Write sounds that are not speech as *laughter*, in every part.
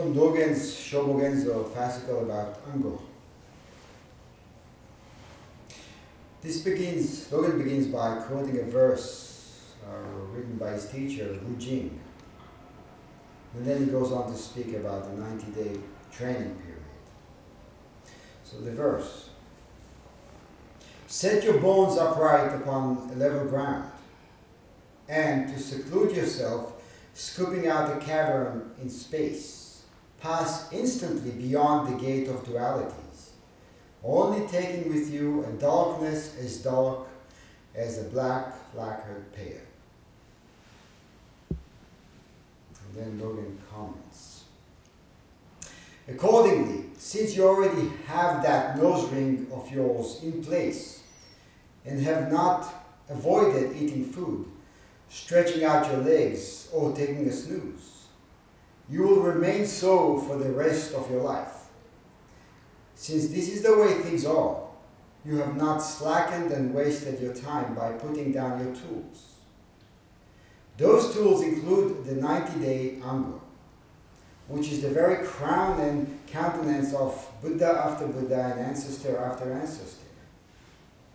from Dogen's Shobogenzo fascicle about Ango. This begins, Dogen begins by quoting a verse uh, written by his teacher, Rujing. And then he goes on to speak about the 90 day training period. So the verse Set your bones upright upon level ground, and to seclude yourself, scooping out a cavern in space, pass instantly beyond the gate of dualities, only taking with you a darkness as dark as a black lacquered pear. And then Dogen comments. Accordingly, since you already have that nose ring of yours in place, and have not avoided eating food, stretching out your legs, or taking a snooze. You will remain so for the rest of your life. Since this is the way things are, you have not slackened and wasted your time by putting down your tools. Those tools include the 90 day Ango, which is the very crown and countenance of Buddha after Buddha and ancestor after ancestor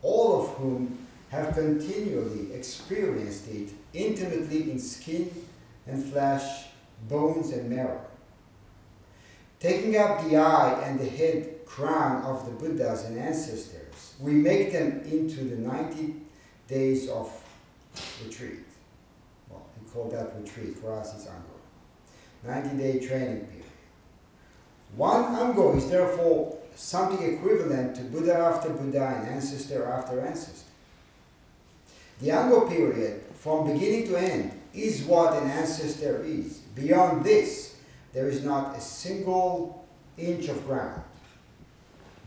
all of whom have continually experienced it intimately in skin and flesh, bones and marrow. Taking up the eye and the head crown of the Buddhas and ancestors, we make them into the 90 days of retreat. Well, we call that retreat. For us, it's Ango. 90 day training period. One Ango is therefore something equivalent to Buddha after Buddha and ancestor after ancestor. The Ango period, from beginning to end, is what an ancestor is. Beyond this, there is not a single inch of ground,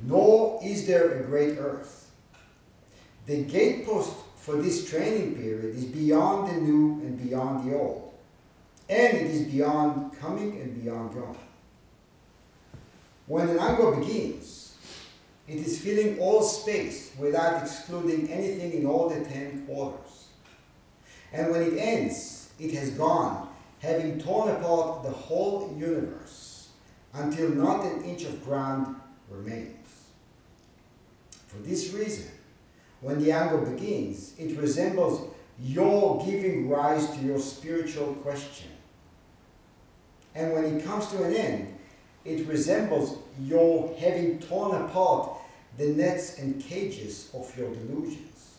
nor is there a great earth. The gatepost for this training period is beyond the new and beyond the old, and it is beyond coming and beyond going. When an ango begins, it is filling all space without excluding anything in all the ten quarters. And when it ends, it has gone, having torn apart the whole universe until not an inch of ground remains. For this reason, when the ango begins, it resembles your giving rise to your spiritual question. And when it comes to an end, it resembles your having torn apart the nets and cages of your delusions.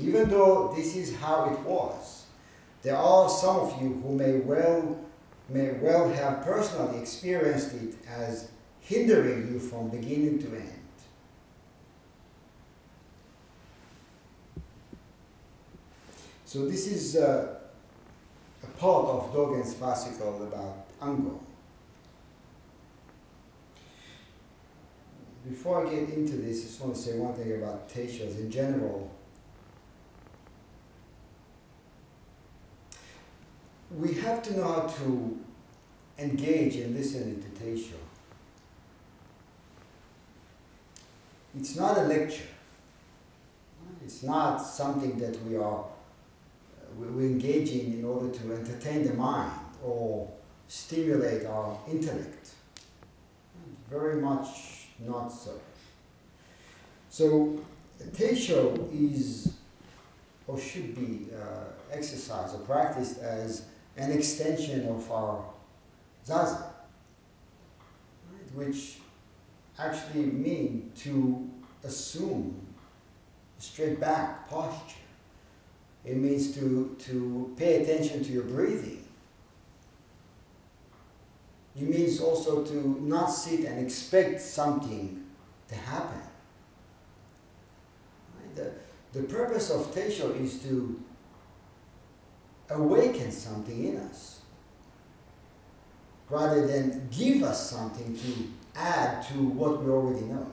Even though this is how it was, there are some of you who may well, may well have personally experienced it as hindering you from beginning to end. So this is uh, a part of Dogen's fascicle about Ango. Before I get into this, I just want to say one thing about Teishos in general. We have to know how to engage and listen to Teisho. It's not a lecture. It's not something that we are we're engaging in order to entertain the mind or stimulate our intellect. Very much not so. So, Teisho is or should be uh, exercised or practiced as an extension of our zazen, right? which actually mean to assume straight back posture it means to, to pay attention to your breathing. It means also to not sit and expect something to happen. Right? The, the purpose of Teisho is to awaken something in us rather than give us something to add to what we already know.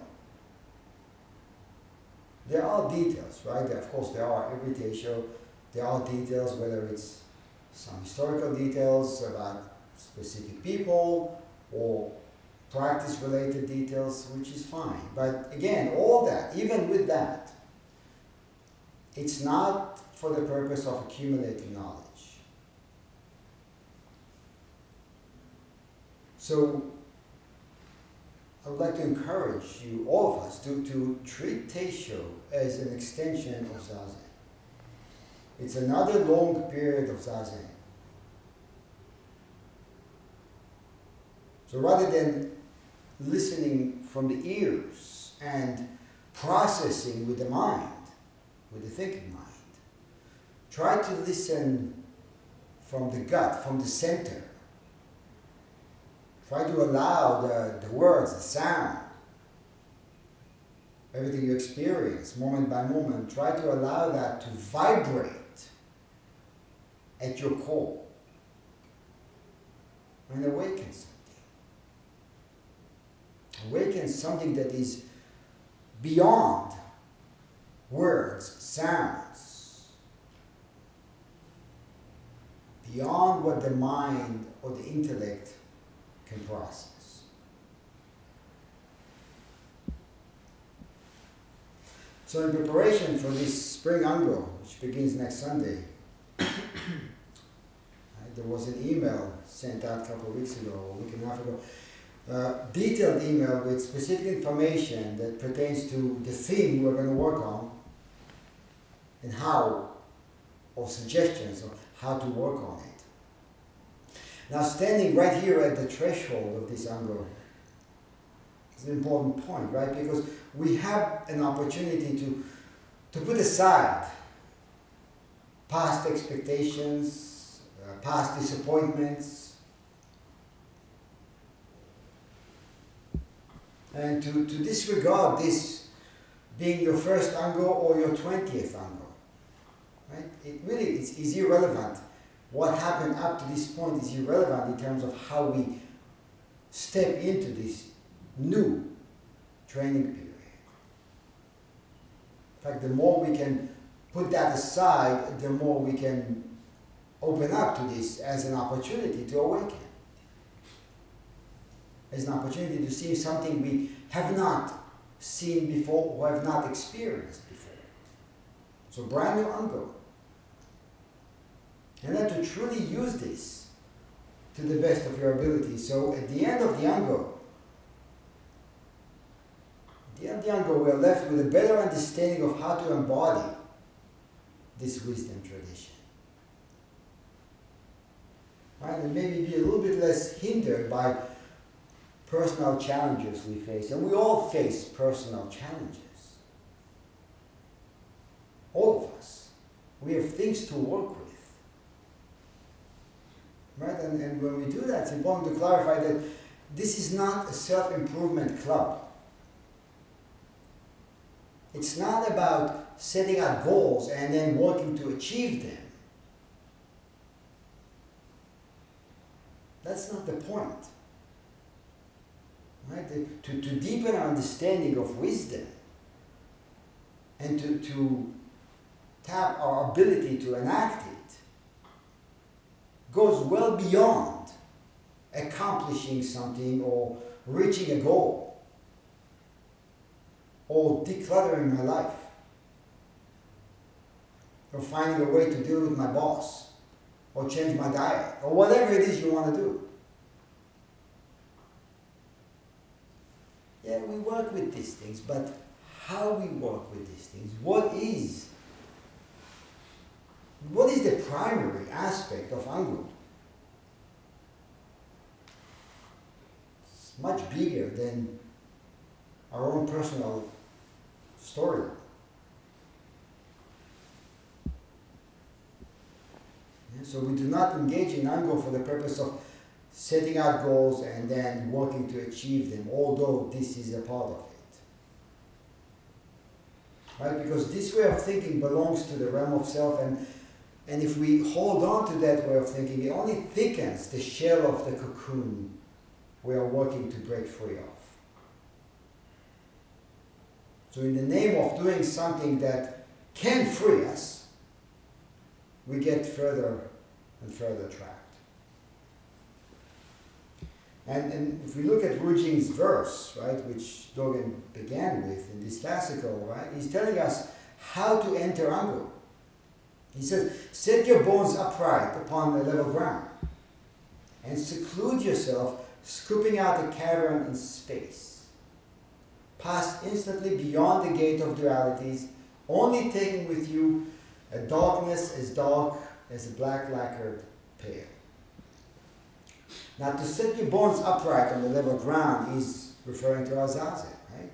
There are details, right? Of course, there are every Teisho. There are details, whether it's some historical details about specific people or practice related details, which is fine. But again, all that, even with that, it's not for the purpose of accumulating knowledge. So I would like to encourage you, all of us, to, to treat Teisho as an extension of Zazen. It's another long period of Zazen. So rather than listening from the ears and processing with the mind, with the thinking mind, try to listen from the gut, from the center. Try to allow the, the words, the sound, everything you experience moment by moment, try to allow that to vibrate at your core and awaken something. Awaken something that is beyond words, sounds, beyond what the mind or the intellect can process. So, in preparation for this spring Ango, which begins next Sunday, *coughs* there was an email sent out a couple of weeks ago, a week and a half ago, uh, detailed email with specific information that pertains to the theme we're going to work on and how, or suggestions of how to work on it. Now, standing right here at the threshold of this Ango is an important point, right? Because we have an opportunity to, to put aside past expectations, uh, past disappointments, and to, to disregard this being your first ango or your 20th ango. Right? It really is, is irrelevant. What happened up to this point is irrelevant in terms of how we step into this new training period. In fact, the more we can put that aside, the more we can open up to this as an opportunity to awaken. As an opportunity to see something we have not seen before or have not experienced before. So brand new Ango. And then to truly use this to the best of your ability. So at the end of the Ango, at the end of the Ango, we're left with a better understanding of how to embody this wisdom tradition. Right? And maybe be a little bit less hindered by personal challenges we face. And we all face personal challenges. All of us. We have things to work with. Right? And, and when we do that, it's important to clarify that this is not a self improvement club. It's not about setting out goals and then working to achieve them. That's not the point. Right? To, to deepen our understanding of wisdom and to, to tap our ability to enact it goes well beyond accomplishing something or reaching a goal or decluttering my life or finding a way to deal with my boss or change my diet or whatever it is you want to do. Yeah, we work with these things, but how we work with these things, what is what is the primary aspect of Ango? It's much bigger than our own personal story. So we do not engage in Ango for the purpose of setting out goals and then working to achieve them, although this is a part of it. Right? Because this way of thinking belongs to the realm of self, and, and if we hold on to that way of thinking, it only thickens the shell of the cocoon we are working to break free of. So, in the name of doing something that can free us, we get further and further trapped. And, and if we look at Rujing's verse, right, which Dogen began with in this fascicle, right, he's telling us how to enter Ango. He says, set your bones upright upon the level ground and seclude yourself scooping out a cavern in space. Pass instantly beyond the gate of dualities, only taking with you a darkness as dark as a black lacquered pail. Now, to set your bones upright on the level ground is referring to zazen, right?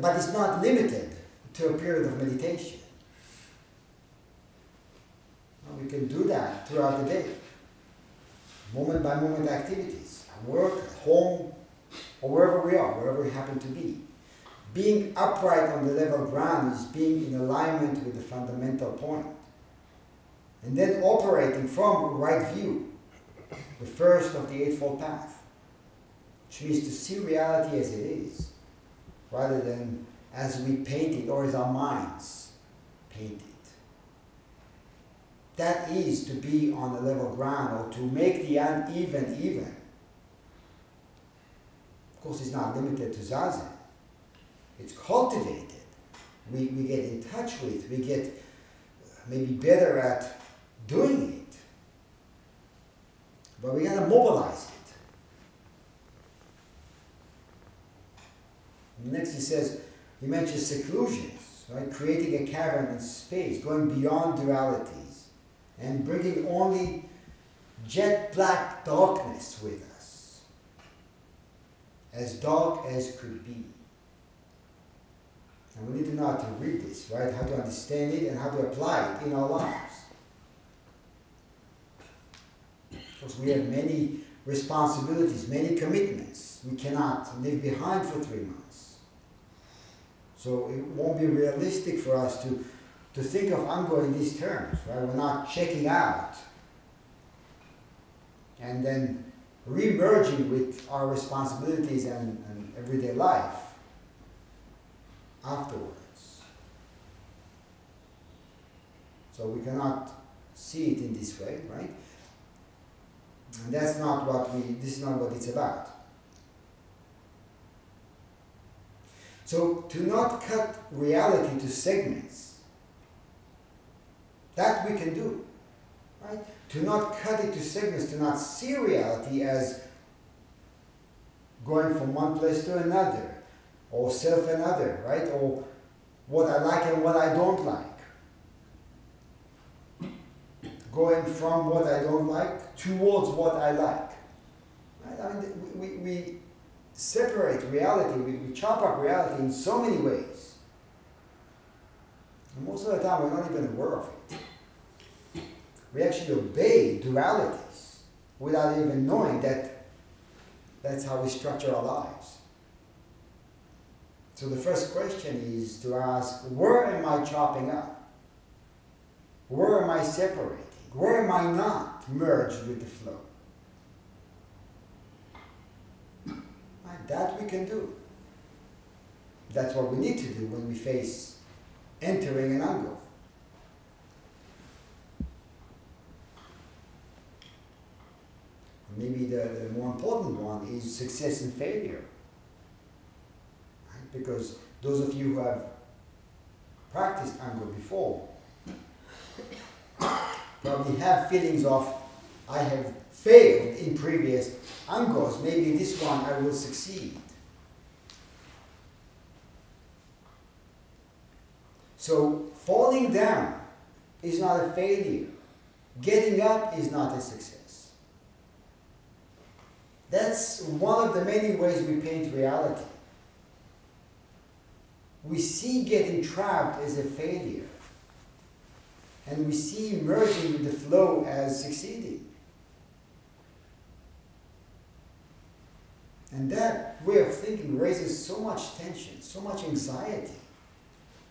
But it's not limited to a period of meditation. We can do that throughout the day, moment by moment activities, at work, at home, or wherever we are, wherever we happen to be. Being upright on the level ground is being in alignment with the fundamental point. And then operating from right view, the first of the Eightfold Path, which means to see reality as it is, rather than as we paint it or as our minds paint it. That is to be on the level ground or to make the uneven even. Of course, it's not limited to Zazen. It's cultivated. We, we get in touch with, we get uh, maybe better at doing it. But we gotta mobilize it. Next he says, he mentions seclusions, right? Creating a cavern in space, going beyond dualities, and bringing only jet black darkness with us, as dark as could be. And we need to know how to read this, right? How to understand it and how to apply it in our lives. Because we have many responsibilities, many commitments. We cannot leave behind for three months. So it won't be realistic for us to, to think of Ango in these terms, right? We're not checking out and then re-merging with our responsibilities and, and everyday life afterwards. So we cannot see it in this way, right? And that's not what we, this is not what it's about. So to not cut reality to segments, that we can do. Right? To not cut it to segments, to not see reality as going from one place to another, or self another, right? Or what I like and what I don't like. Going from what I don't like towards what I like. Right? I mean, we, we, separate reality, we, we chop up reality in so many ways. And most of the time, we're not even aware of it. We actually obey dualities without even knowing that that's how we structure our lives. So the first question is to ask, where am I chopping up? Where am I separating? Where am I not merged with the flow? Ah, that we can do. That's what we need to do when we face entering an Ango. Maybe the, the more important one is success and failure. Right? Because those of you who have practiced Ango before probably have feelings of I have failed in previous Angos, maybe this one I will succeed. So falling down is not a failure. Getting up is not a success. That's one of the many ways we paint reality. We see getting trapped as a failure. And we see merging with the flow as succeeding. And that way of thinking raises so much tension, so much anxiety,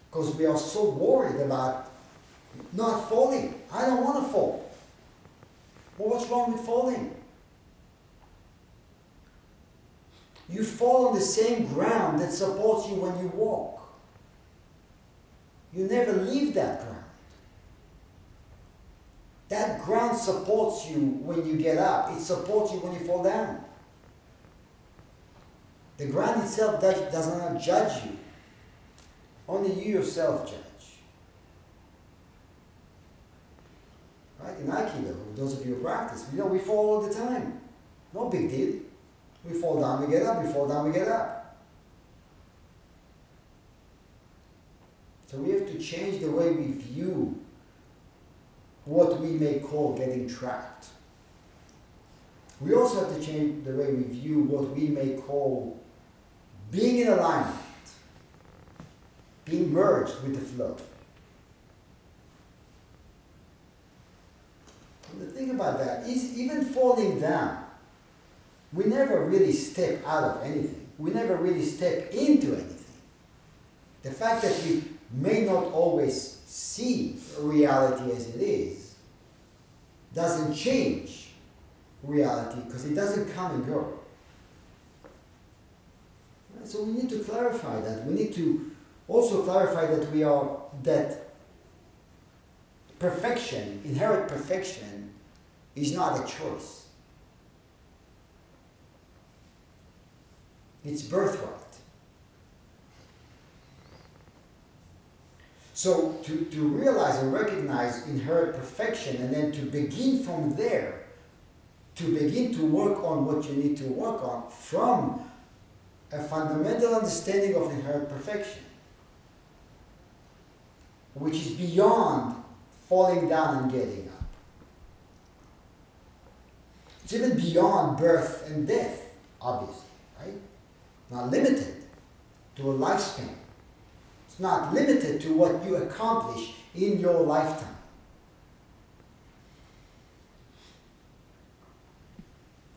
because we are so worried about not falling. I don't want to fall. Well, what's wrong with falling? You fall on the same ground that supports you when you walk. You never leave that ground. That ground supports you when you get up, it supports you when you fall down. The ground itself does, not judge you. Only you yourself judge. Right? In Aikido, those of you who practice, you know we fall all the time. No big deal. We fall down, we get up, we fall down, we get up. So we have to change the way we view what we may call getting trapped. We also have to change the way we view what we may call being in alignment, being merged with the flow. And the thing about that is, even falling down, we never really step out of anything. We never really step into anything. The fact that we may not always see reality as it is doesn't change reality because it doesn't come and go. So we need to clarify that. We need to also clarify that we are that perfection, inherent perfection, is not a choice. It's birthright. So to, to realize and recognize inherent perfection and then to begin from there, to begin to work on what you need to work on from a fundamental understanding of inherent perfection, which is beyond falling down and getting up. It's even beyond birth and death, obviously? Not limited to a lifespan. It's not limited to what you accomplish in your lifetime.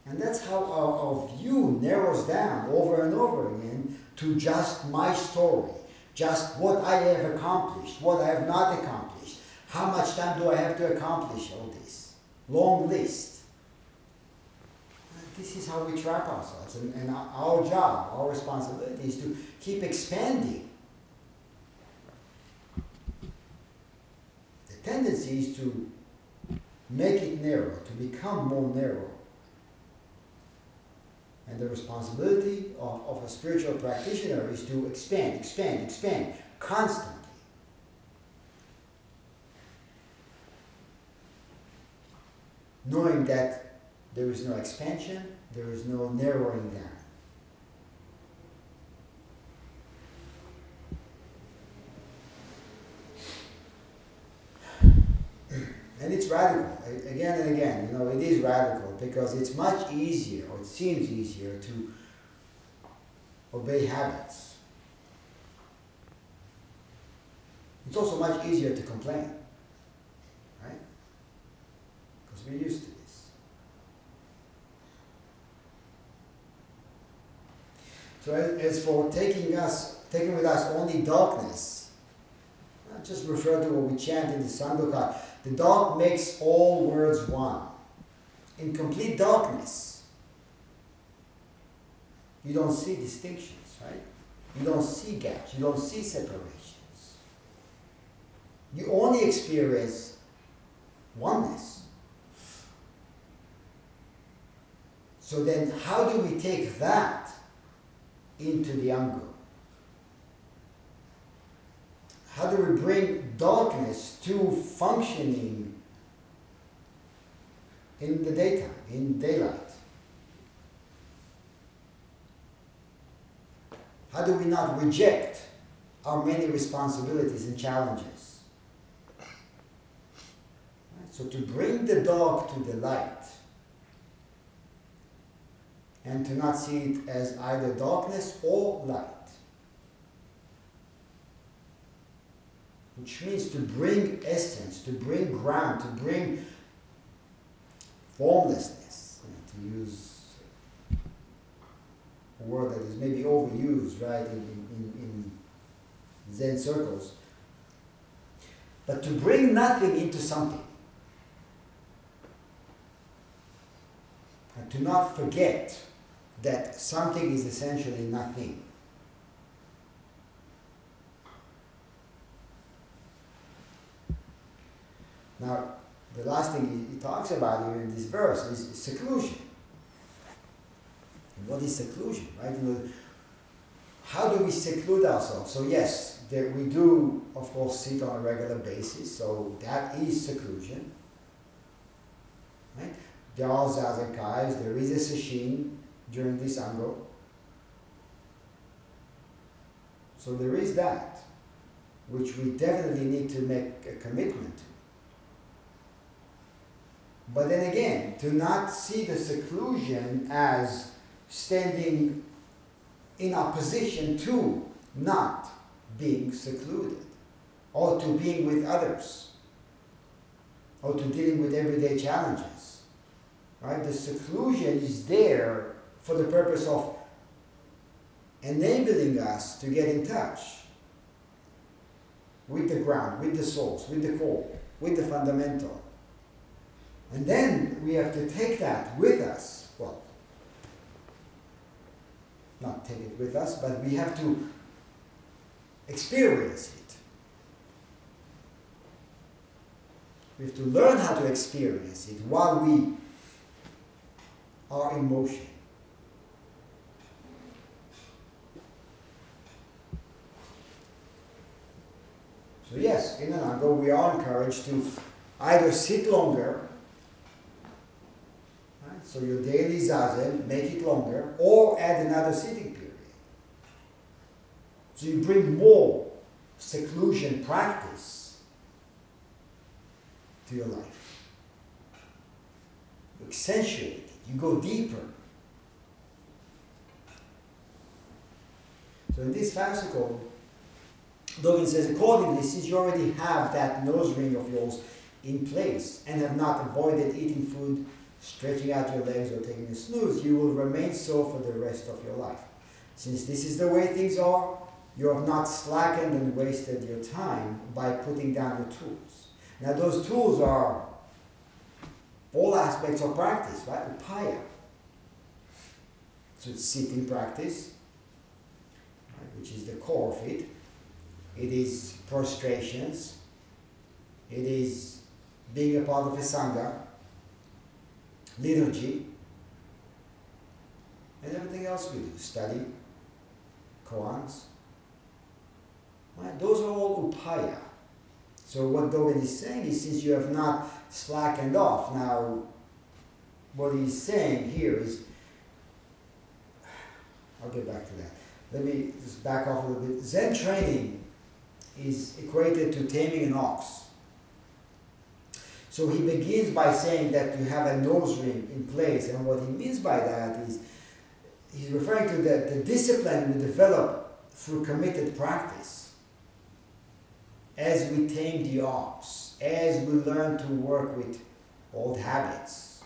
And that's how our, our, view narrows down over and over again to just my story, just what I have accomplished, what I have not accomplished, how much time do I have to accomplish all this? Long list. This is how we trap ourselves. And, and our job, our responsibility is to keep expanding. The tendency is to make it narrow, to become more narrow. And the responsibility of, of a spiritual practitioner is to expand, expand, expand constantly. Knowing that there is no expansion, there is no narrowing down. and it's radical again and again you know it is radical because it's much easier or it seems easier to obey habits. It's also much easier to complain right? Because we're used to this so as for taking us taking with us only darkness just refer to what we chant in the Sandoka the dark makes all words one. In complete darkness, you don't see distinctions, right? You don't see gaps, you don't see separations. You only experience oneness. So then, how do we take that into the Ango? How do we bring darkness to functioning in the daytime, in daylight? How do we not reject our many responsibilities and challenges? So, to bring the dark to the light and to not see it as either darkness or light. which means to bring essence, to bring ground, to bring formlessness, to use a word that is maybe overused, right, in, in, in Zen circles. But to bring nothing into something. And to not forget that something is essentially nothing. Now, the last thing he, talks about here in this verse is seclusion. And what is seclusion, right? You know, how do we seclude ourselves? So yes, there, we do, of course, sit on a regular basis, so that is seclusion. Right? there are zazen kais, there is a sesshin during this ango. So there is that, which we definitely need to make a commitment to. But then again, to not see the seclusion as standing in opposition to not being secluded or to being with others or to dealing with everyday challenges. Right? The seclusion is there for the purpose of enabling us to get in touch with the ground, with the source, with the core, with the fundamental. And then we have to take that with us. Well, not take it with us, but we have to experience it. We have to learn how to experience it while we are in motion. So yes, in an Ango we are encouraged to either sit longer, right? so your daily zazen, make it longer, or add another sitting period. So you bring more seclusion practice to your life. You accentuate it, you go deeper. So in this fascicle, Dogen says, accordingly, since you already have that nose ring of yours in place and have not avoided eating food, stretching out your legs, or taking a snooze, you will remain so for the rest of your life. Since this is the way things are, you have not slackened and wasted your time by putting down the tools. Now, those tools are all aspects of practice, right? Upaya. So it's sitting practice, right, which is the core of it it is prostrations, it is being a part of a Sangha, liturgy, and everything else we do, study, koans. Right? Those are all upaya. So what Dogen is saying is since you have not slackened off, now what he's saying here is, I'll get back to that. Let me just back off a little bit. Zen training is equated to taming an ox. So he begins by saying that you have a nose ring in place, and what he means by that is he's referring to that the discipline we develop through committed practice. As we tame the ox, as we learn to work with old habits.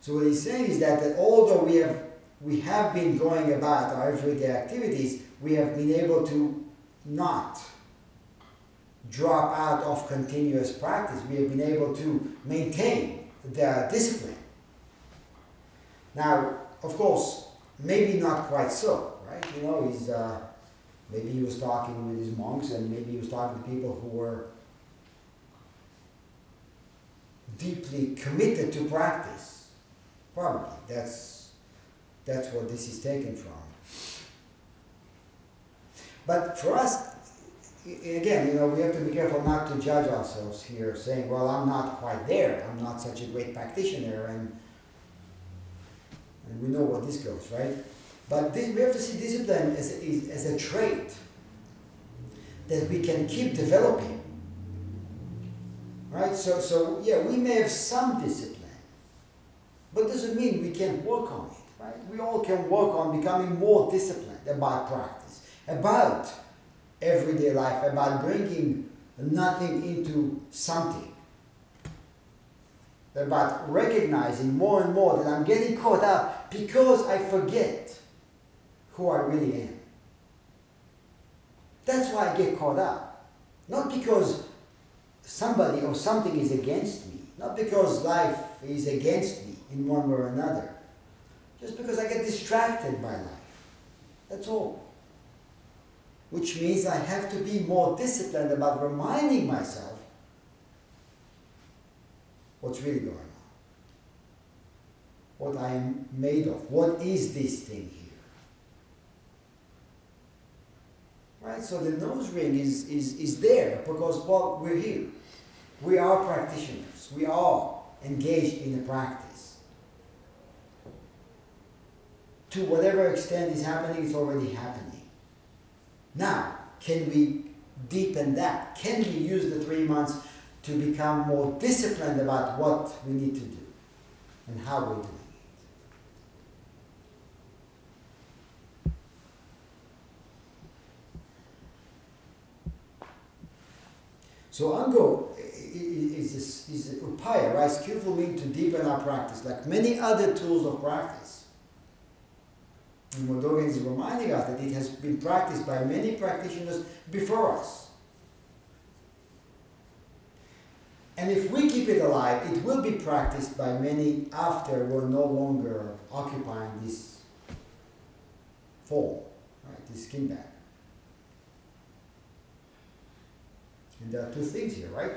So what he's saying is that, that although we have we have been going about our everyday activities, we have been able to not drop out of continuous practice. We have been able to maintain the discipline. Now, of course, maybe not quite so, right? You know, he's uh, maybe he was talking with his monks, and maybe he was talking to people who were deeply committed to practice. Probably that's that's what this is taken from. But for us, again, you know, we have to be careful not to judge ourselves here, saying, well, I'm not quite there. I'm not such a great practitioner, and, and we know what this goes, right? But this, we have to see discipline as a, as a trait that we can keep developing. Right? So, so, yeah, we may have some discipline, but doesn't mean we can't work on it. We all can work on becoming more disciplined about practice, about everyday life, about bringing nothing into something, about recognizing more and more that I'm getting caught up because I forget who I really am. That's why I get caught up. Not because somebody or something is against me, not because life is against me in one way or another just because I get distracted by life. That's all. Which means I have to be more disciplined about reminding myself what's really going on. What I am made of. What is this thing here? Right? So the nose ring is, is, is there because, well, we're here. We are practitioners. We are engaged in a practice. To whatever extent is happening, it's already happening. Now, can we deepen that? Can we use the three months to become more disciplined about what we need to do and how we're doing it? So Ango is, is, is upaya, right? Skillful means to deepen our practice, like many other tools of practice. Dogen is reminding us that it has been practiced by many practitioners before us. And if we keep it alive, it will be practiced by many after we're no longer occupying this form, right, this skin bag. And there are two things here, right?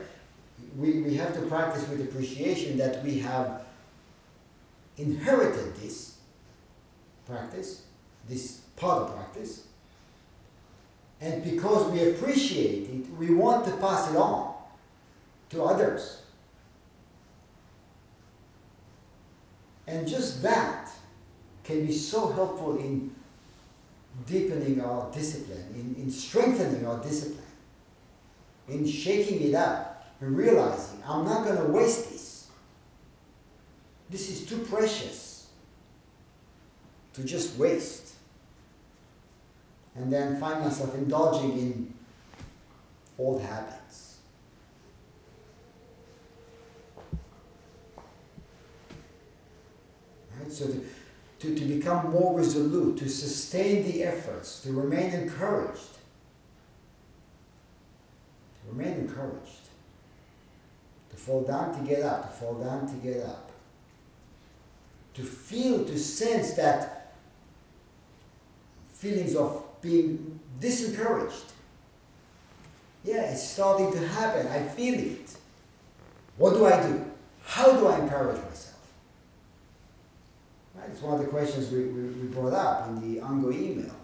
We, we have to practice with appreciation that we have inherited this practice, this part of practice, and because we appreciate it, we want to pass it on to others. And just that can be so helpful in deepening our discipline, in, in strengthening our discipline, in shaking it up, and realizing I'm not going to waste this. This is too precious to just waste. And then find myself indulging in old habits. Right? So to, to, to become more resolute, to sustain the efforts, to remain encouraged. To remain encouraged. To fall down to get up, to fall down to get up. To feel, to sense that feelings of being disencouraged. Yeah, it's starting to happen. I feel it. What do I do? How do I encourage myself? Right? It's one of the questions we, we, we brought up in the Ango email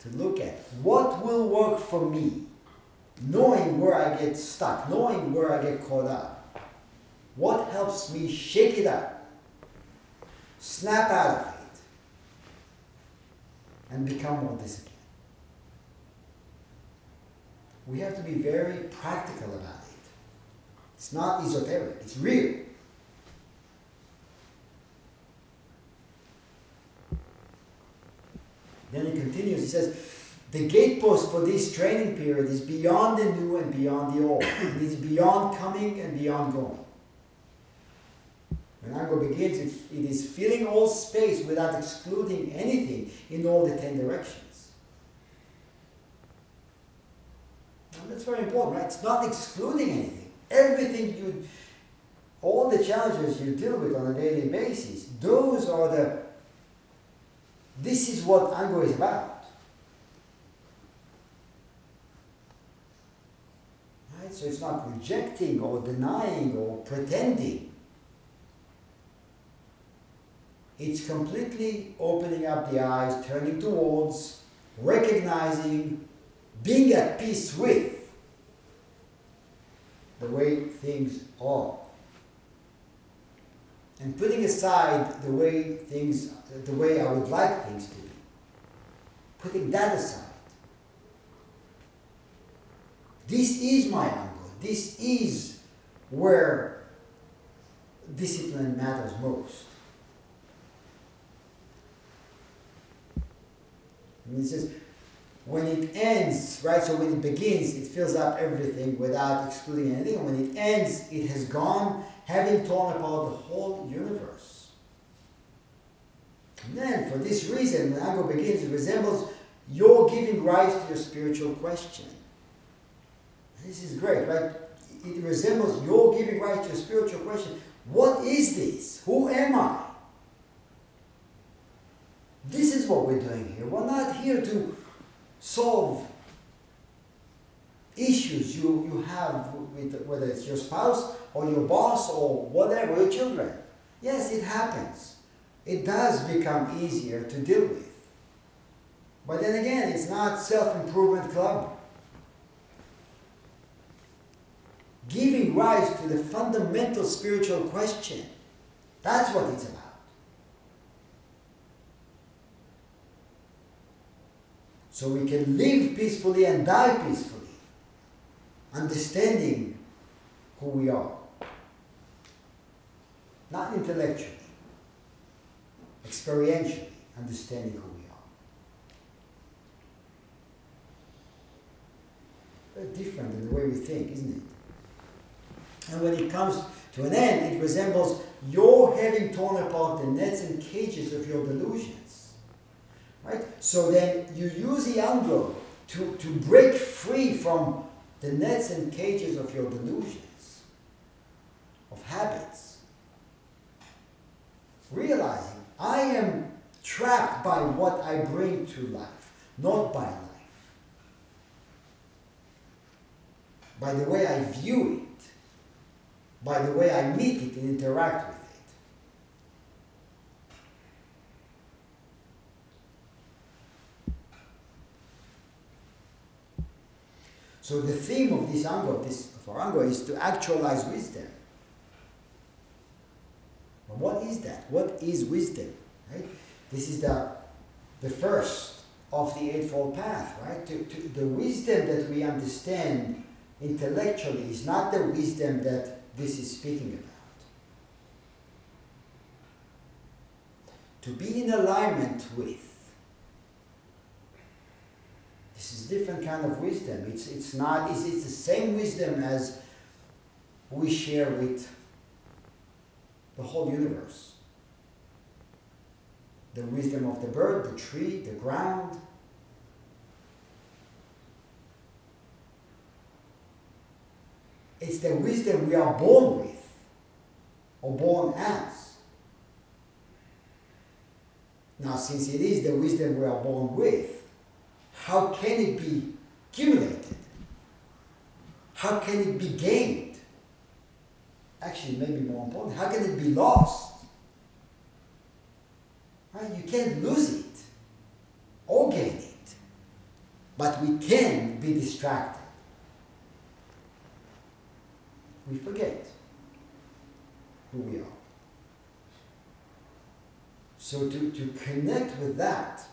to look at. What will work for me? Knowing where I get stuck, knowing where I get caught up. What helps me shake it up, snap out of it, and become more disciplined? We have to be very practical about it. It's not esoteric, it's real. Then he continues, he says, the gatepost for this training period is beyond the new and beyond the old. It is beyond coming and beyond going. Begins, it, it is filling all space without excluding anything in all the ten directions. And that's very important, right? It's not excluding anything. Everything you, all the challenges you deal with on a daily basis, those are the this is what Ango is about. So it's not rejecting or denying or pretending. It's completely opening up the eyes, turning towards, recognizing, being at peace with the way things are and putting aside the way things, the way I would like things to be, putting that aside. This is my ango. This is where discipline matters most. And he says, when it ends, right, so when it begins, it fills up everything without excluding anything. And when it ends, it has gone having torn apart the whole universe. And then, for this reason, when Ango begins, it resembles your giving rise to your spiritual question. This is great, right? It resembles your giving rise to your spiritual question. What is this? Who am I? This is what we're doing here. We're not here to solve issues you, you have with whether it's your spouse or your boss or whatever, your children. Yes, it happens. It does become easier to deal with. But then again, it's not self-improvement club. giving rise to the fundamental spiritual question. That's what it's about. So we can live peacefully and die peacefully, understanding who we are. Not intellectually, experientially, understanding who we are. Very different in the way we think, isn't it? And when it comes to an end, it resembles your having torn apart the nets and cages of your delusions. Right? So then you use the Ango to, to break free from the nets and cages of your delusions, of habits. Realizing I am trapped by what I bring to life, not by life. By the way I view it, by the way I meet it and interact with it. So the theme of this this of our ango, is to actualize wisdom. But what is that? What is wisdom? Right? This is the the first of the eightfold path, right? To, to, the wisdom that we understand intellectually is not the wisdom that this is speaking about. To be in alignment with is different kind of wisdom. It's, it's not, it's, it's the same wisdom as we share with the whole universe. The wisdom of the bird, the tree, the ground. It's the wisdom we are born with or born as. Now, since it is the wisdom we are born with, how can it be accumulated? How can it be gained? Actually, maybe more important, how can it be lost? Right? You can't lose it or gain it, but we can be distracted. We forget who we are. So to, to connect with that,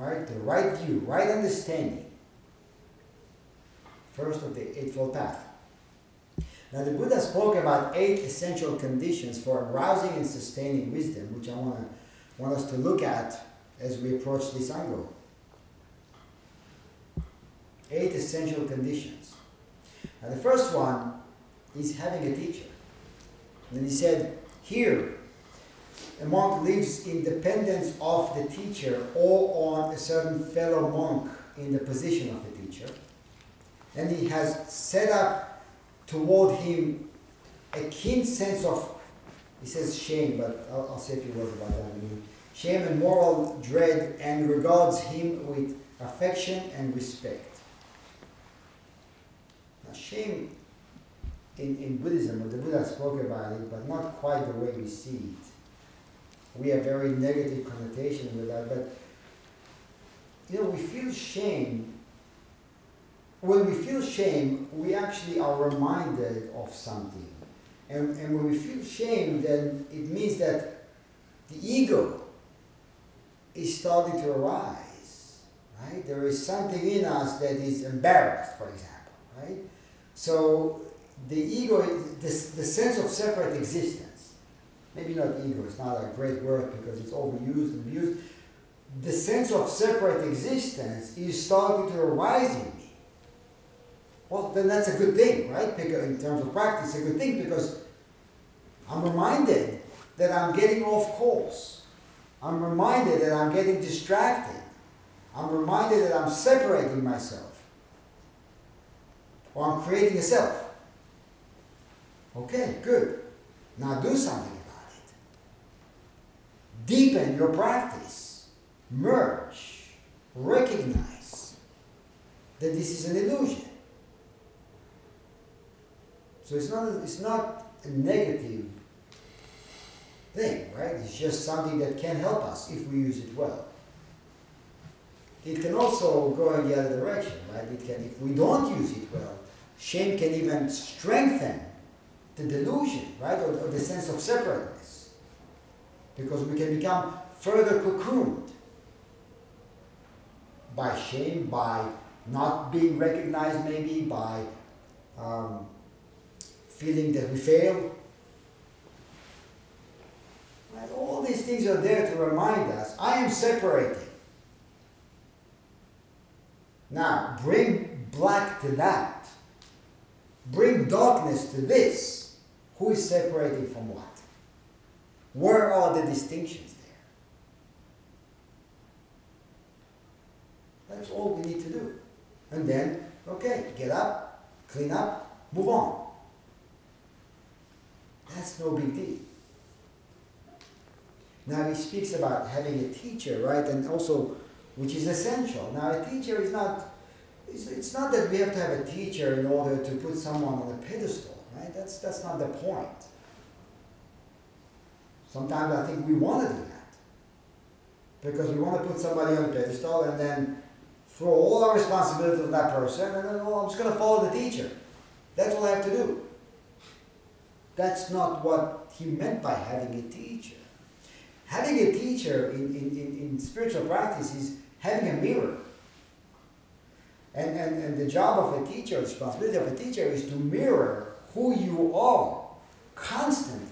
right? The right view, right understanding. First of the Eightfold Path. Now, the Buddha spoke about eight essential conditions for arousing and sustaining wisdom, which I want, to, want us to look at as we approach this Ango. Eight essential conditions. Now, the first one is having a teacher. And he said, Here, a monk lives in dependence of the teacher or on a certain fellow monk in the position of the teacher. And he has set up toward him a keen sense of, he says shame, but I'll, I'll say a few words about that. Shame and moral dread and regards him with affection and respect. Now, shame in, in Buddhism, the Buddha spoke about it, but not quite the way we see it we have very negative connotation with that, but you know, we feel shame. When we feel shame, we actually are reminded of something. And, and when we feel shame, then it means that the ego is starting to arise. Right? There is something in us that is embarrassed, for example. Right? So the ego, the, the sense of separate existence maybe not ego, it's not a great word because it's overused and abused. The sense of separate existence is starting to arise in me. Well, then that's a good thing, right? Because in terms of practice, a good thing because I'm reminded that I'm getting off course. I'm reminded that I'm getting distracted. I'm reminded that I'm separating myself. Or I'm creating a self. Okay, good. Now do something Deepen your practice. Merge. Recognize that this is an illusion. So it's not, it's not a negative thing, right? It's just something that can help us if we use it well. it can also go in the other direction, right? It can, if we don't use it well, shame can even strengthen the delusion, right, or, or the sense of separateness, because we can become further cocooned by shame, by not being recognized, maybe by um, feeling that we fail. All these things are there to remind us I am separating. Now, bring black to that. Bring darkness to this. Who is separating from what? Where are the distinctions there? That's all we need to do. And then, okay, get up, clean up, move on. That's no big deal. Now he speaks about having a teacher, right? And also, which is essential. Now a teacher is not, it's, it's not that we have to have a teacher in order to put someone on a pedestal, right? That's, that's not the point. Sometimes I think we want to do that. Because we want to put somebody on a pedestal and then throw all our responsibility on that person and then, oh, I'm just going to follow the teacher. That's all I have to do. That's not what he meant by having a teacher. Having a teacher in, in, in, in spiritual practice is having a mirror. And, and, and the job of a teacher, the responsibility of a teacher is to mirror who you are constantly.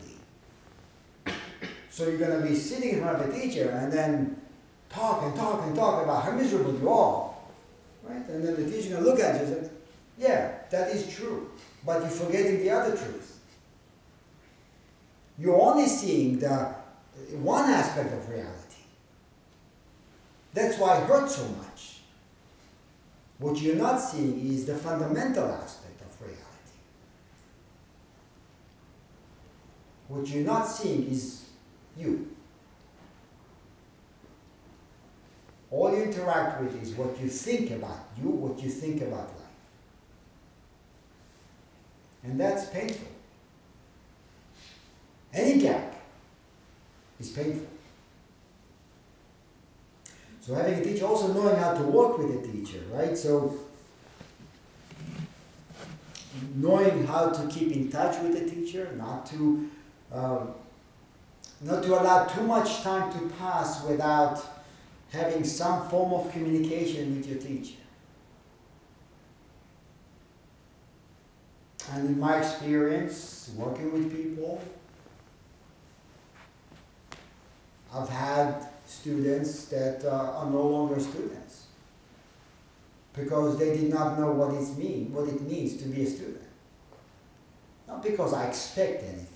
So you're going to be sitting in front of a teacher and then talk and talk and talk about how miserable you are. Right? And then the teacher going to look at you and say, yeah, that is true. But you're forgetting the other truth. You're only seeing the one aspect of reality. That's why it hurts so much. What you're not seeing is the fundamental aspect of reality. What you're not seeing is you. All you interact with is what you think about you, what you think about life. And that's painful. Any gap is painful. So having a teacher, also knowing how to work with a teacher, right? So knowing how to keep in touch with the teacher, not to um, not to allow too much time to pass without having some form of communication with your teacher. And in my experience, working with people, I've had students that uh, are no longer students because they did not know what it mean, what it means to be a student. Not because I expect anything,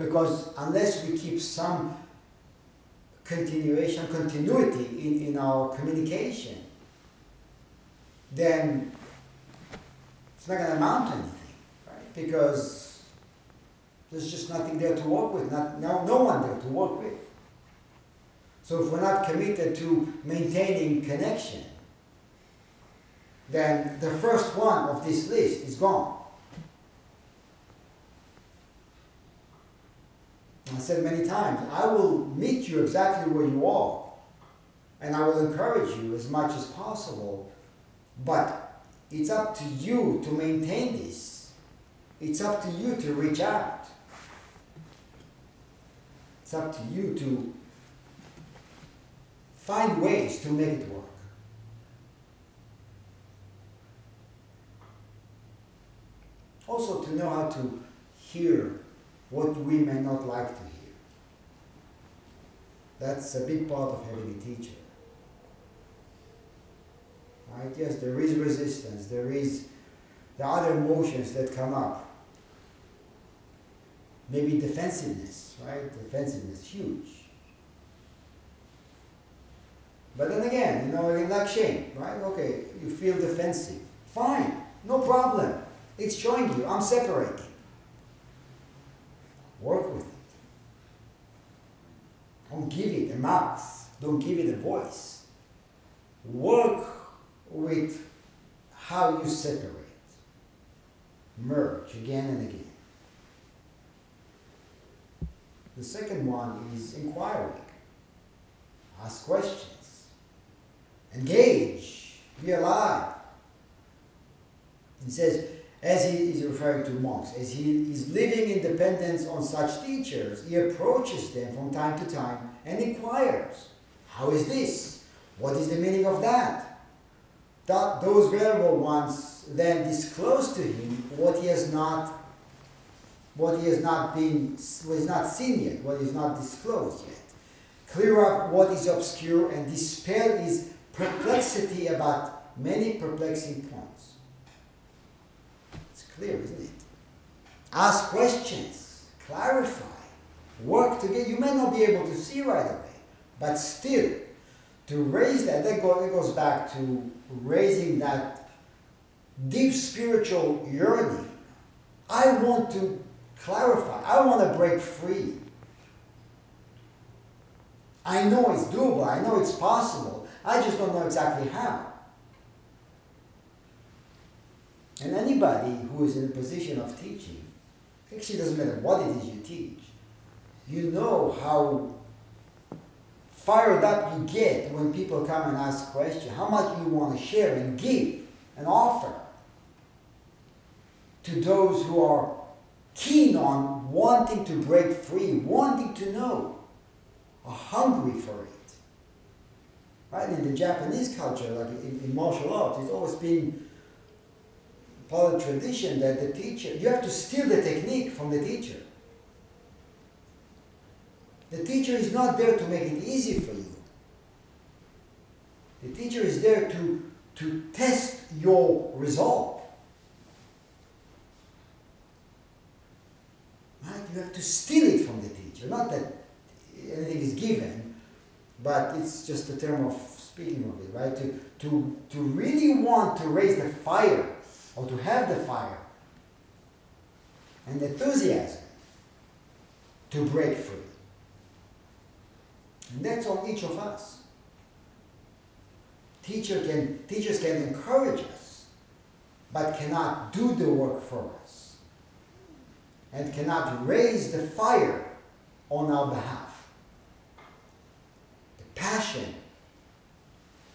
because unless we keep some continuation, continuity in, in our communication, then it's not going to amount to anything, right? Because there's just nothing there to work with, not, no, no one there to work with. So if we're not committed to maintaining connection, then the first one of this list is gone. I said many times, I will meet you exactly where you are, and I will encourage you as much as possible, but it's up to you to maintain this. It's up to you to reach out. It's up to you to find ways to make it work. Also, to know how to hear what we may not like to hear. That's a big part of having a teacher. Right? Yes, there is resistance, there is the other emotions that come up. Maybe defensiveness, right? Defensiveness, huge. But then again, you know, like shame, right? Okay, you feel defensive. Fine, no problem. It's showing you I'm separating. Work with it. Don't give it a mouth. Don't give it a voice. Work with how you separate. Merge again and again. The second one is inquiring. Ask questions. Engage. Be alive. He says, as he is referring to monks, as he is living in dependence on such teachers, he approaches them from time to time and inquires, How is this? What is the meaning of that? that those venerable ones then disclose to him what he has not what he has not been what is not seen yet, what is not disclosed yet. Clear up what is obscure and dispel his perplexity about many perplexing points. Clear, isn't it? Ask questions, clarify, work together. You may not be able to see right away, but still, to raise that, that goes back to raising that deep spiritual yearning. I want to clarify, I want to break free. I know it's doable, I know it's possible, I just don't know exactly how. And anybody who is in a position of teaching, actually doesn't matter what it is you teach, you know how fired up you get when people come and ask questions, how much you want to share and give and offer to those who are keen on wanting to break free, wanting to know, are hungry for it. Right? In the Japanese culture, like in, in martial arts, it's always been the tradition that the teacher, you have to steal the technique from the teacher. The teacher is not there to make it easy for you. The teacher is there to, to test your resolve. Right? You have to steal it from the teacher. Not that anything is given, but it's just a term of speaking of it, right? To, to, to really want to raise the fire or to have the fire and enthusiasm to break free. And that's on each of us. Teacher can, teachers can encourage us, but cannot do the work for us and cannot raise the fire on our behalf. The passion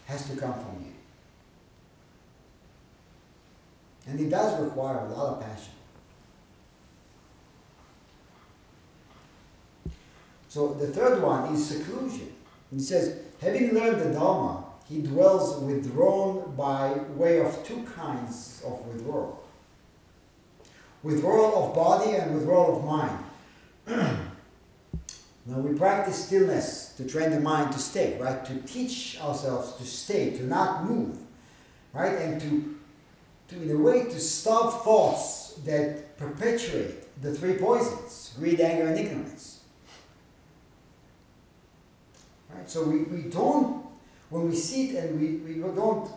has to come from you. And it does require a lot of passion. So the third one is seclusion. He says, having learned the Dharma, he dwells withdrawn by way of two kinds of withdrawal withdrawal of body and withdrawal of mind. *clears throat* now we practice stillness to train the mind to stay, right? To teach ourselves to stay, to not move, right? And to, in a way, to stop thoughts that perpetuate the three poisons greed, anger, and ignorance. Right? So we, we don't, when we sit and we, we don't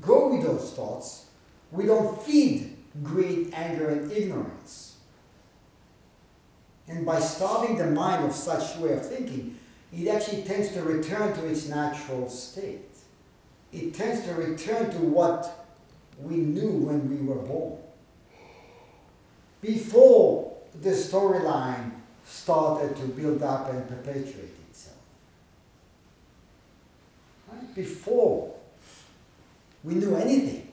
go with those thoughts, we don't feed greed, anger, and ignorance. And by stopping the mind of such way of thinking, it actually tends to return to its natural state. It tends to return to what we knew when we were born. Before the storyline started to build up and perpetuate itself. Right? Before we knew anything.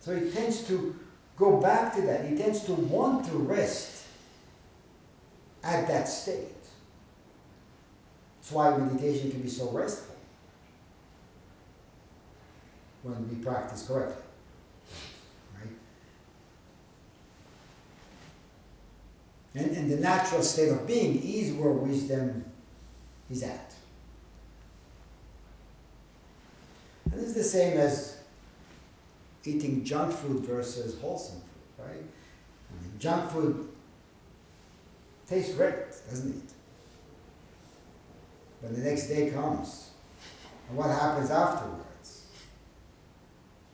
So it tends to go back to that. It tends to want to rest at that state. That's why meditation can be so restful when we practice correctly. Right? And, and the natural state of being is where wisdom is at. And it's the same as eating junk food versus wholesome food, right? I mean, junk food tastes great, doesn't it? But the next day comes, and what happens afterwards?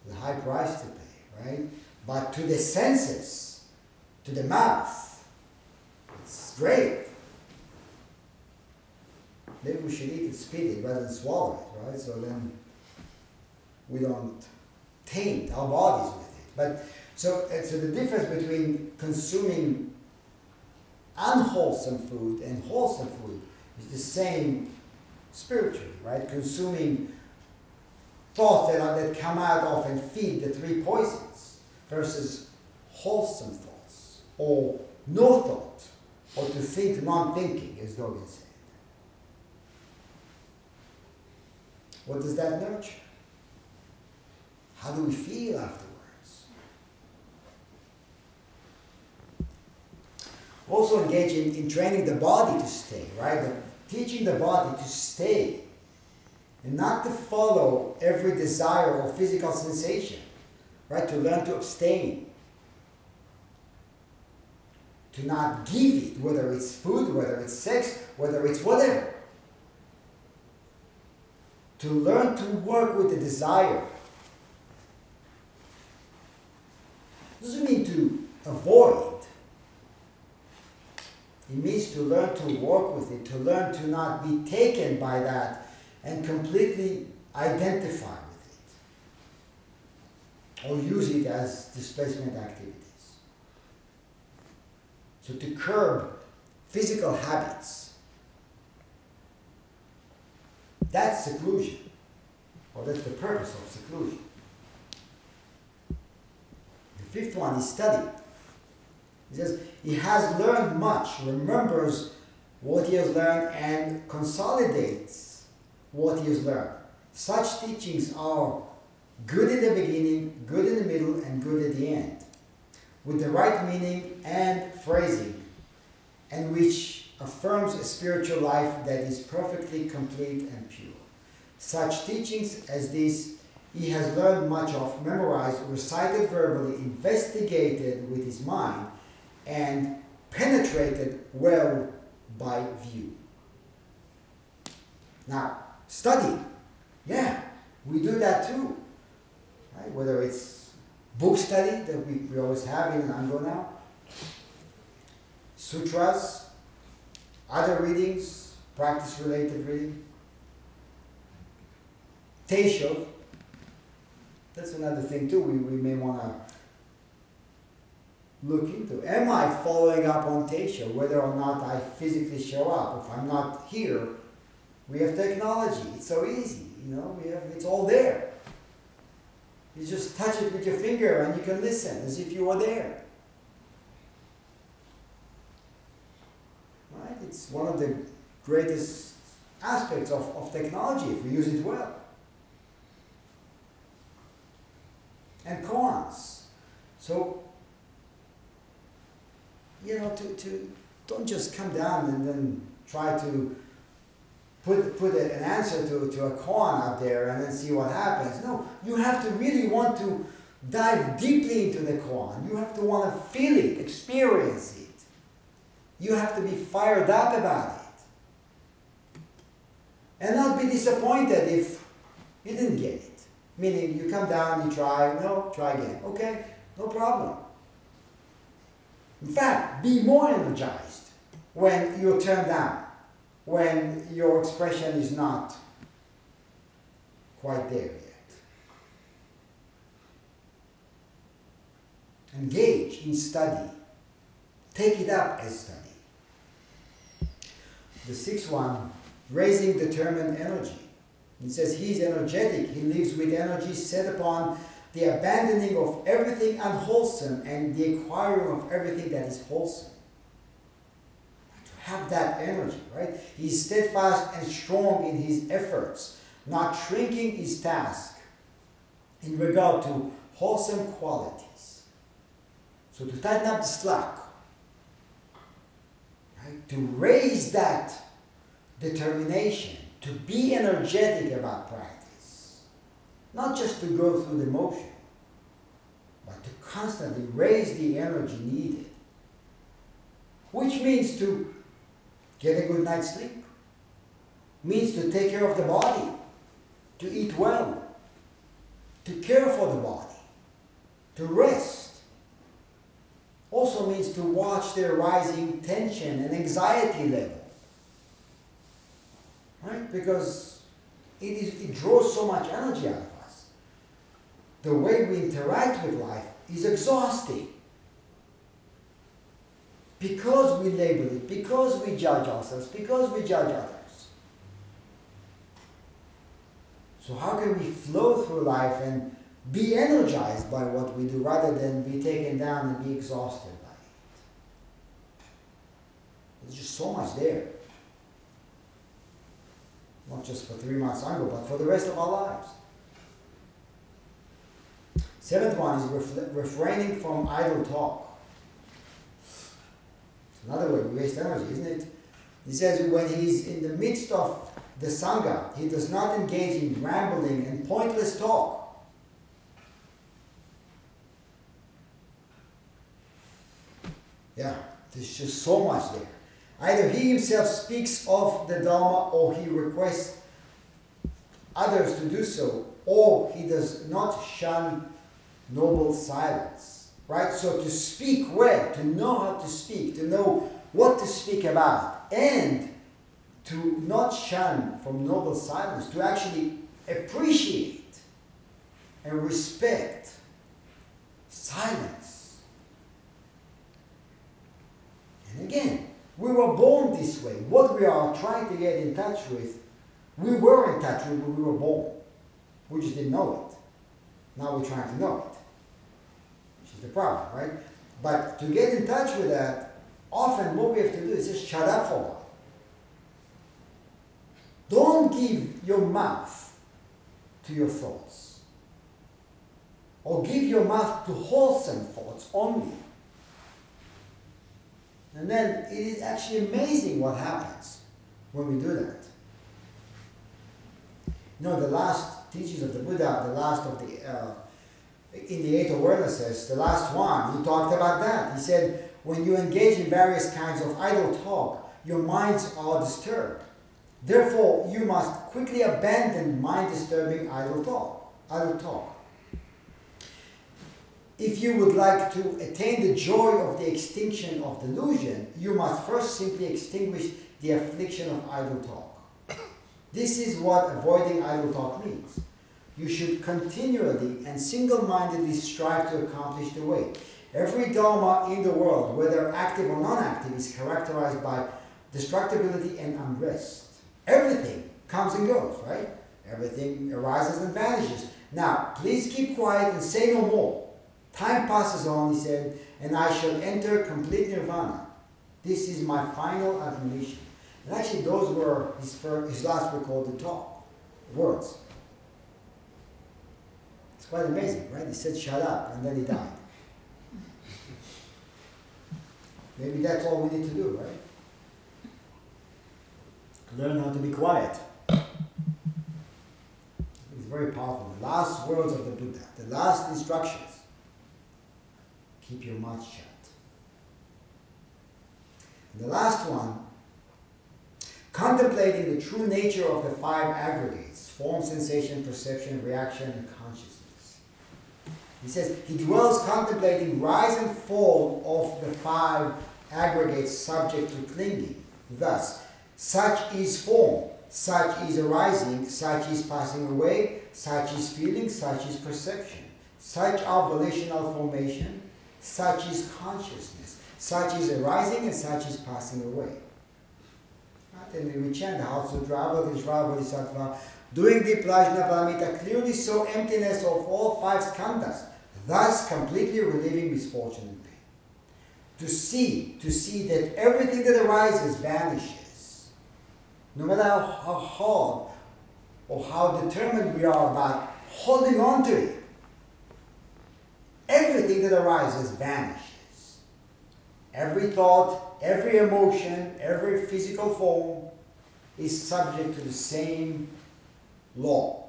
The high price to pay, right? But to the senses, to the mouth, it's great. Maybe we should eat it, it, rather than swallow it, right? So then we don't taint our bodies with it. But so, so the difference between consuming unwholesome food and wholesome food is the same spiritually, right? Consuming thoughts that, are, that come out of and feed the three poisons versus wholesome thoughts or no thought or to think non-thinking, as Dogen said. What does that nurture? How do we feel afterwards? Also engage in, in training the body to stay, right? The, teaching the body to stay and not to follow every desire or physical sensation, right? To learn to abstain. To not give it, whether it's food, whether it's sex, whether it's whatever. To learn to work with the desire. Doesn't mean to avoid. It means to learn to work with it, to learn to not be taken by that and completely identify with it or use it as displacement activities. So to curb physical habits, that's seclusion, or that's the purpose of seclusion. The fifth one is study. He says he has learned much, remembers what he has learned, and consolidates what he has learned. Such teachings are good in the beginning, good in the middle, and good at the end, with the right meaning and phrasing, and which affirms a spiritual life that is perfectly complete and pure. Such teachings as these he has learned much of, memorized, recited verbally, investigated with his mind, and penetrated well by view. Now, Study. Yeah, we do that too. Right? Whether it's book study that we, we always have in Ango now, sutras, other readings, practice related reading, Teisho. That's another thing too we, we may want to look into. Am I following up on Teisho, whether or not I physically show up? If I'm not here, we have technology. It's so easy, you know. We have it's all there. You just touch it with your finger and you can listen as if you were there. Right? It's one of the greatest aspects of, of technology if we use it well. And koans. So, you know, to, to don't just come down and then try to put, put an answer to, to a koan out there and then see what happens. No, you have to really want to dive deeply into the koan. You have to want to feel it, experience it. You have to be fired up about it. And not be disappointed if you didn't get it. Meaning you come down, you try, no, try again. Okay, no problem. In fact, be more energized when you're turned down when your expression is not quite there yet. Engage in study. Take it up as study. The sixth one, raising determined energy. He says he is energetic, he lives with energy set upon the abandoning of everything unwholesome and the acquiring of everything that is wholesome have that energy, right? He's steadfast and strong in his efforts, not shrinking his task in regard to wholesome qualities. So to tighten up the slack, right? to raise that determination, to be energetic about practice, not just to go through the motion, but to constantly raise the energy needed. Which means to Get a good night's sleep. Means to take care of the body, to eat well, to care for the body, to rest. Also means to watch their rising tension and anxiety level. Right? Because it, is, it draws so much energy out of us. The way we interact with life is exhausting because we label it, because we judge ourselves, because we judge others. So how can we flow through life and be energized by what we do rather than be taken down and be exhausted by it? There's just so much there. Not just for three months Ango, but for the rest of our lives. Seventh one is ref- refraining from idle talk. Another way we waste energy, isn't it? He says when he's in the midst of the Sangha, he does not engage in rambling and pointless talk. Yeah, there's just so much there. Either he himself speaks of the Dharma or he requests others to do so, or he does not shun noble silence. Right? So to speak well, to know how to speak, to know what to speak about, and to not shun from noble silence, to actually appreciate and respect silence. And again, we were born this way. What we are trying to get in touch with, we were in touch with when we were born. We just didn't know it. Now we're trying to know it the problem, right? But to get in touch with that, often what we have to do is just shut up for a while. Don't give your mouth to your thoughts. Or give your mouth to wholesome thoughts only. And then it is actually amazing what happens when we do that. You know, the last teachings of the Buddha, the last of the uh, in the eight awarenesses, the last one, he talked about that. He said, when you engage in various kinds of idle talk, your minds are disturbed. Therefore, you must quickly abandon mind disturbing idle talk. Idle talk. If you would like to attain the joy of the extinction of delusion, you must first simply extinguish the affliction of idle talk. This is what avoiding idle talk means you should continually and single mindedly strive to accomplish the way. Every Dharma in the world, whether active or non active, is characterized by destructibility and unrest. Everything comes and goes, right? Everything arises and vanishes. Now, please keep quiet and say no more. Time passes on, he said, and I shall enter complete nirvana. This is my final admonition. And actually, those were his, first, his last recorded talk, words quite amazing, right? He said, shut up, and then he died. Maybe that's all we need to do, right? Learn how to be quiet. It's very powerful. The last words of the Buddha, the last instructions. Keep your mouth shut. And the last one, contemplating the true nature of the five aggregates form, sensation, perception, reaction, and. He says he dwells contemplating rise and fall of the five aggregates subject to clinging. Thus, such is form, such is arising, such is passing away, such is feeling, such is perception, such are volitional formation, such is consciousness, such is arising, and such is passing away. Right? And we chant the House of Bodhisattva, doing the Prajna Paramita, clearly saw emptiness of all five skandhas thus completely relieving misfortune and pain. To see, to see that everything that arises vanishes, no matter how hard or how determined we are about holding on to it. Everything that arises vanishes. Every thought, every emotion, every physical form is subject to the same law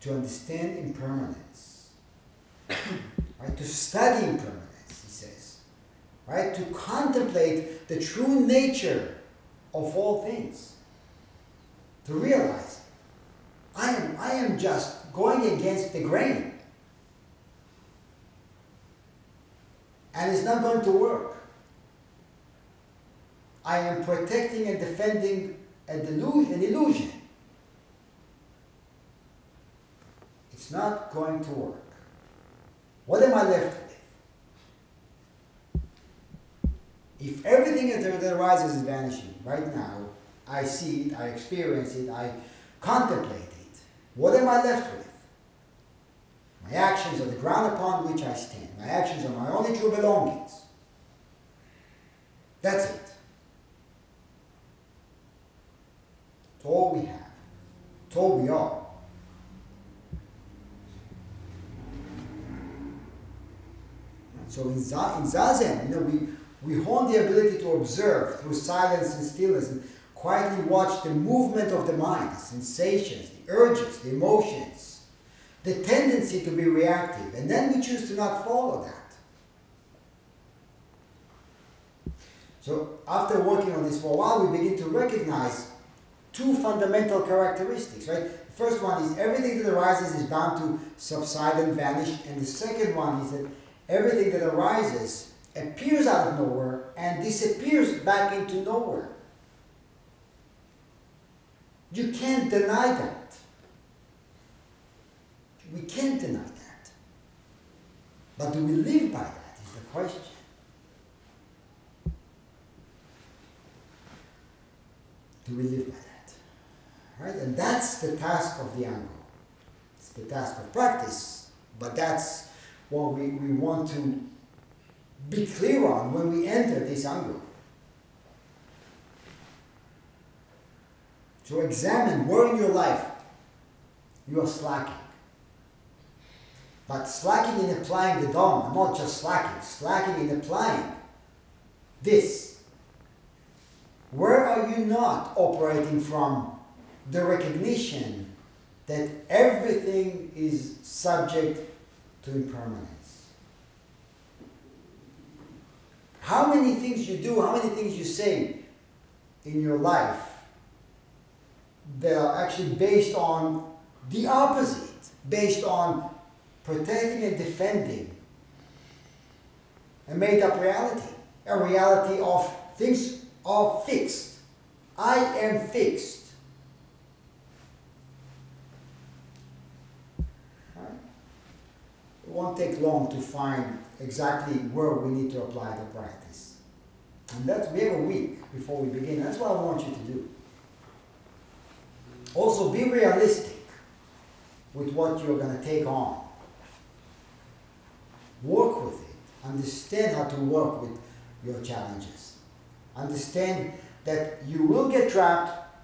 to understand impermanence, *coughs* right? To study impermanence, he says, right? To contemplate the true nature of all things, to realize I am, I am just going against the grain. And it's not going to work. I am protecting and defending a delusion, an illusion. It's not going to work. What am I left with? If everything that arises is vanishing right now, I see it, I experience it, I contemplate it, what am I left with? My actions are the ground upon which I stand. My actions are my only true belongings. That's it. It's all we have. It's all we are. So in, Zazen, you know, we, we hone the ability to observe through silence and stillness and quietly watch the movement of the mind, the sensations, the urges, the emotions, the tendency to be reactive, and then we choose to not follow that. So after working on this for a while, we begin to recognize two fundamental characteristics, right? First one is everything that arises is bound to subside and vanish, and the second one is that everything that arises appears out of nowhere and disappears back into nowhere. You can't deny that. We can't deny that. But do we live by that is the question. Do we live by that? Right? And that's the task of the Ango. It's the task of practice, but that's what we, we want to be clear on when we enter this Ango. To examine where in your life you are slacking. But slacking in applying the Dharma, not just slacking, slacking in applying this. Where are you not operating from the recognition that everything is subject to impermanence. How many things you do, how many things you say in your life that are actually based on the opposite, based on protecting and defending a made up reality, a reality of things are fixed. I am fixed. it won't take long to find exactly where we need to apply the practice. And that's, we have a week before we begin. That's what I want you to do. Also, be realistic with what you're going to take on. Work with it. Understand how to work with your challenges. Understand that you will get trapped,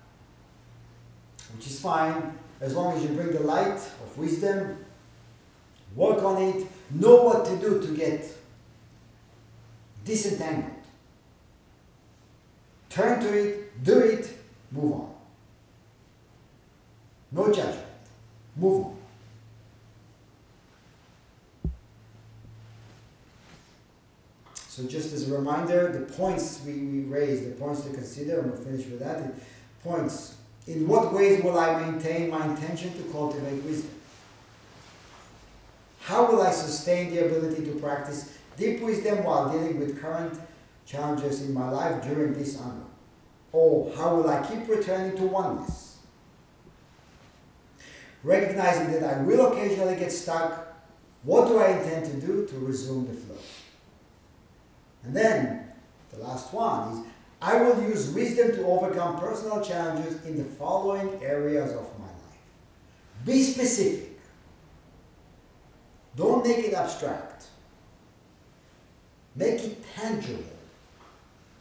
which is fine, as long as you bring the light of wisdom work on it, know what to do to get disentangled. Turn to it, do it, move on. No judgment. Move on. So just as a reminder, the points we, we raised, the points to consider, and we'll finish with that. Points. In what ways will I maintain my intention to cultivate wisdom? How will I sustain the ability to practice deep wisdom while dealing with current challenges in my life during this Ango? Or oh, how will I keep returning to oneness? Recognizing that I will occasionally get stuck, what do I intend to do to resume the flow? And then, the last one is I will use wisdom to overcome personal challenges in the following areas of my life. Be specific. Don't make it abstract. Make it tangible.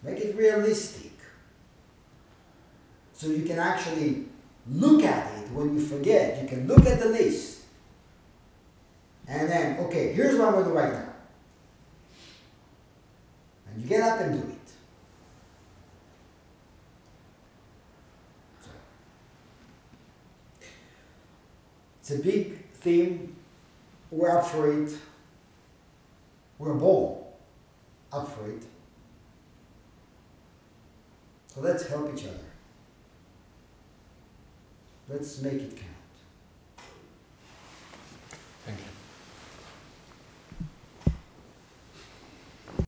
Make it realistic. So you can actually look at it when you forget. You can look at the list. And then, okay, here's what I'm going to do right now. And you get up and do it. It's a big theme we're it. We're born it. So let's help each other. Let's make it count. Thank you.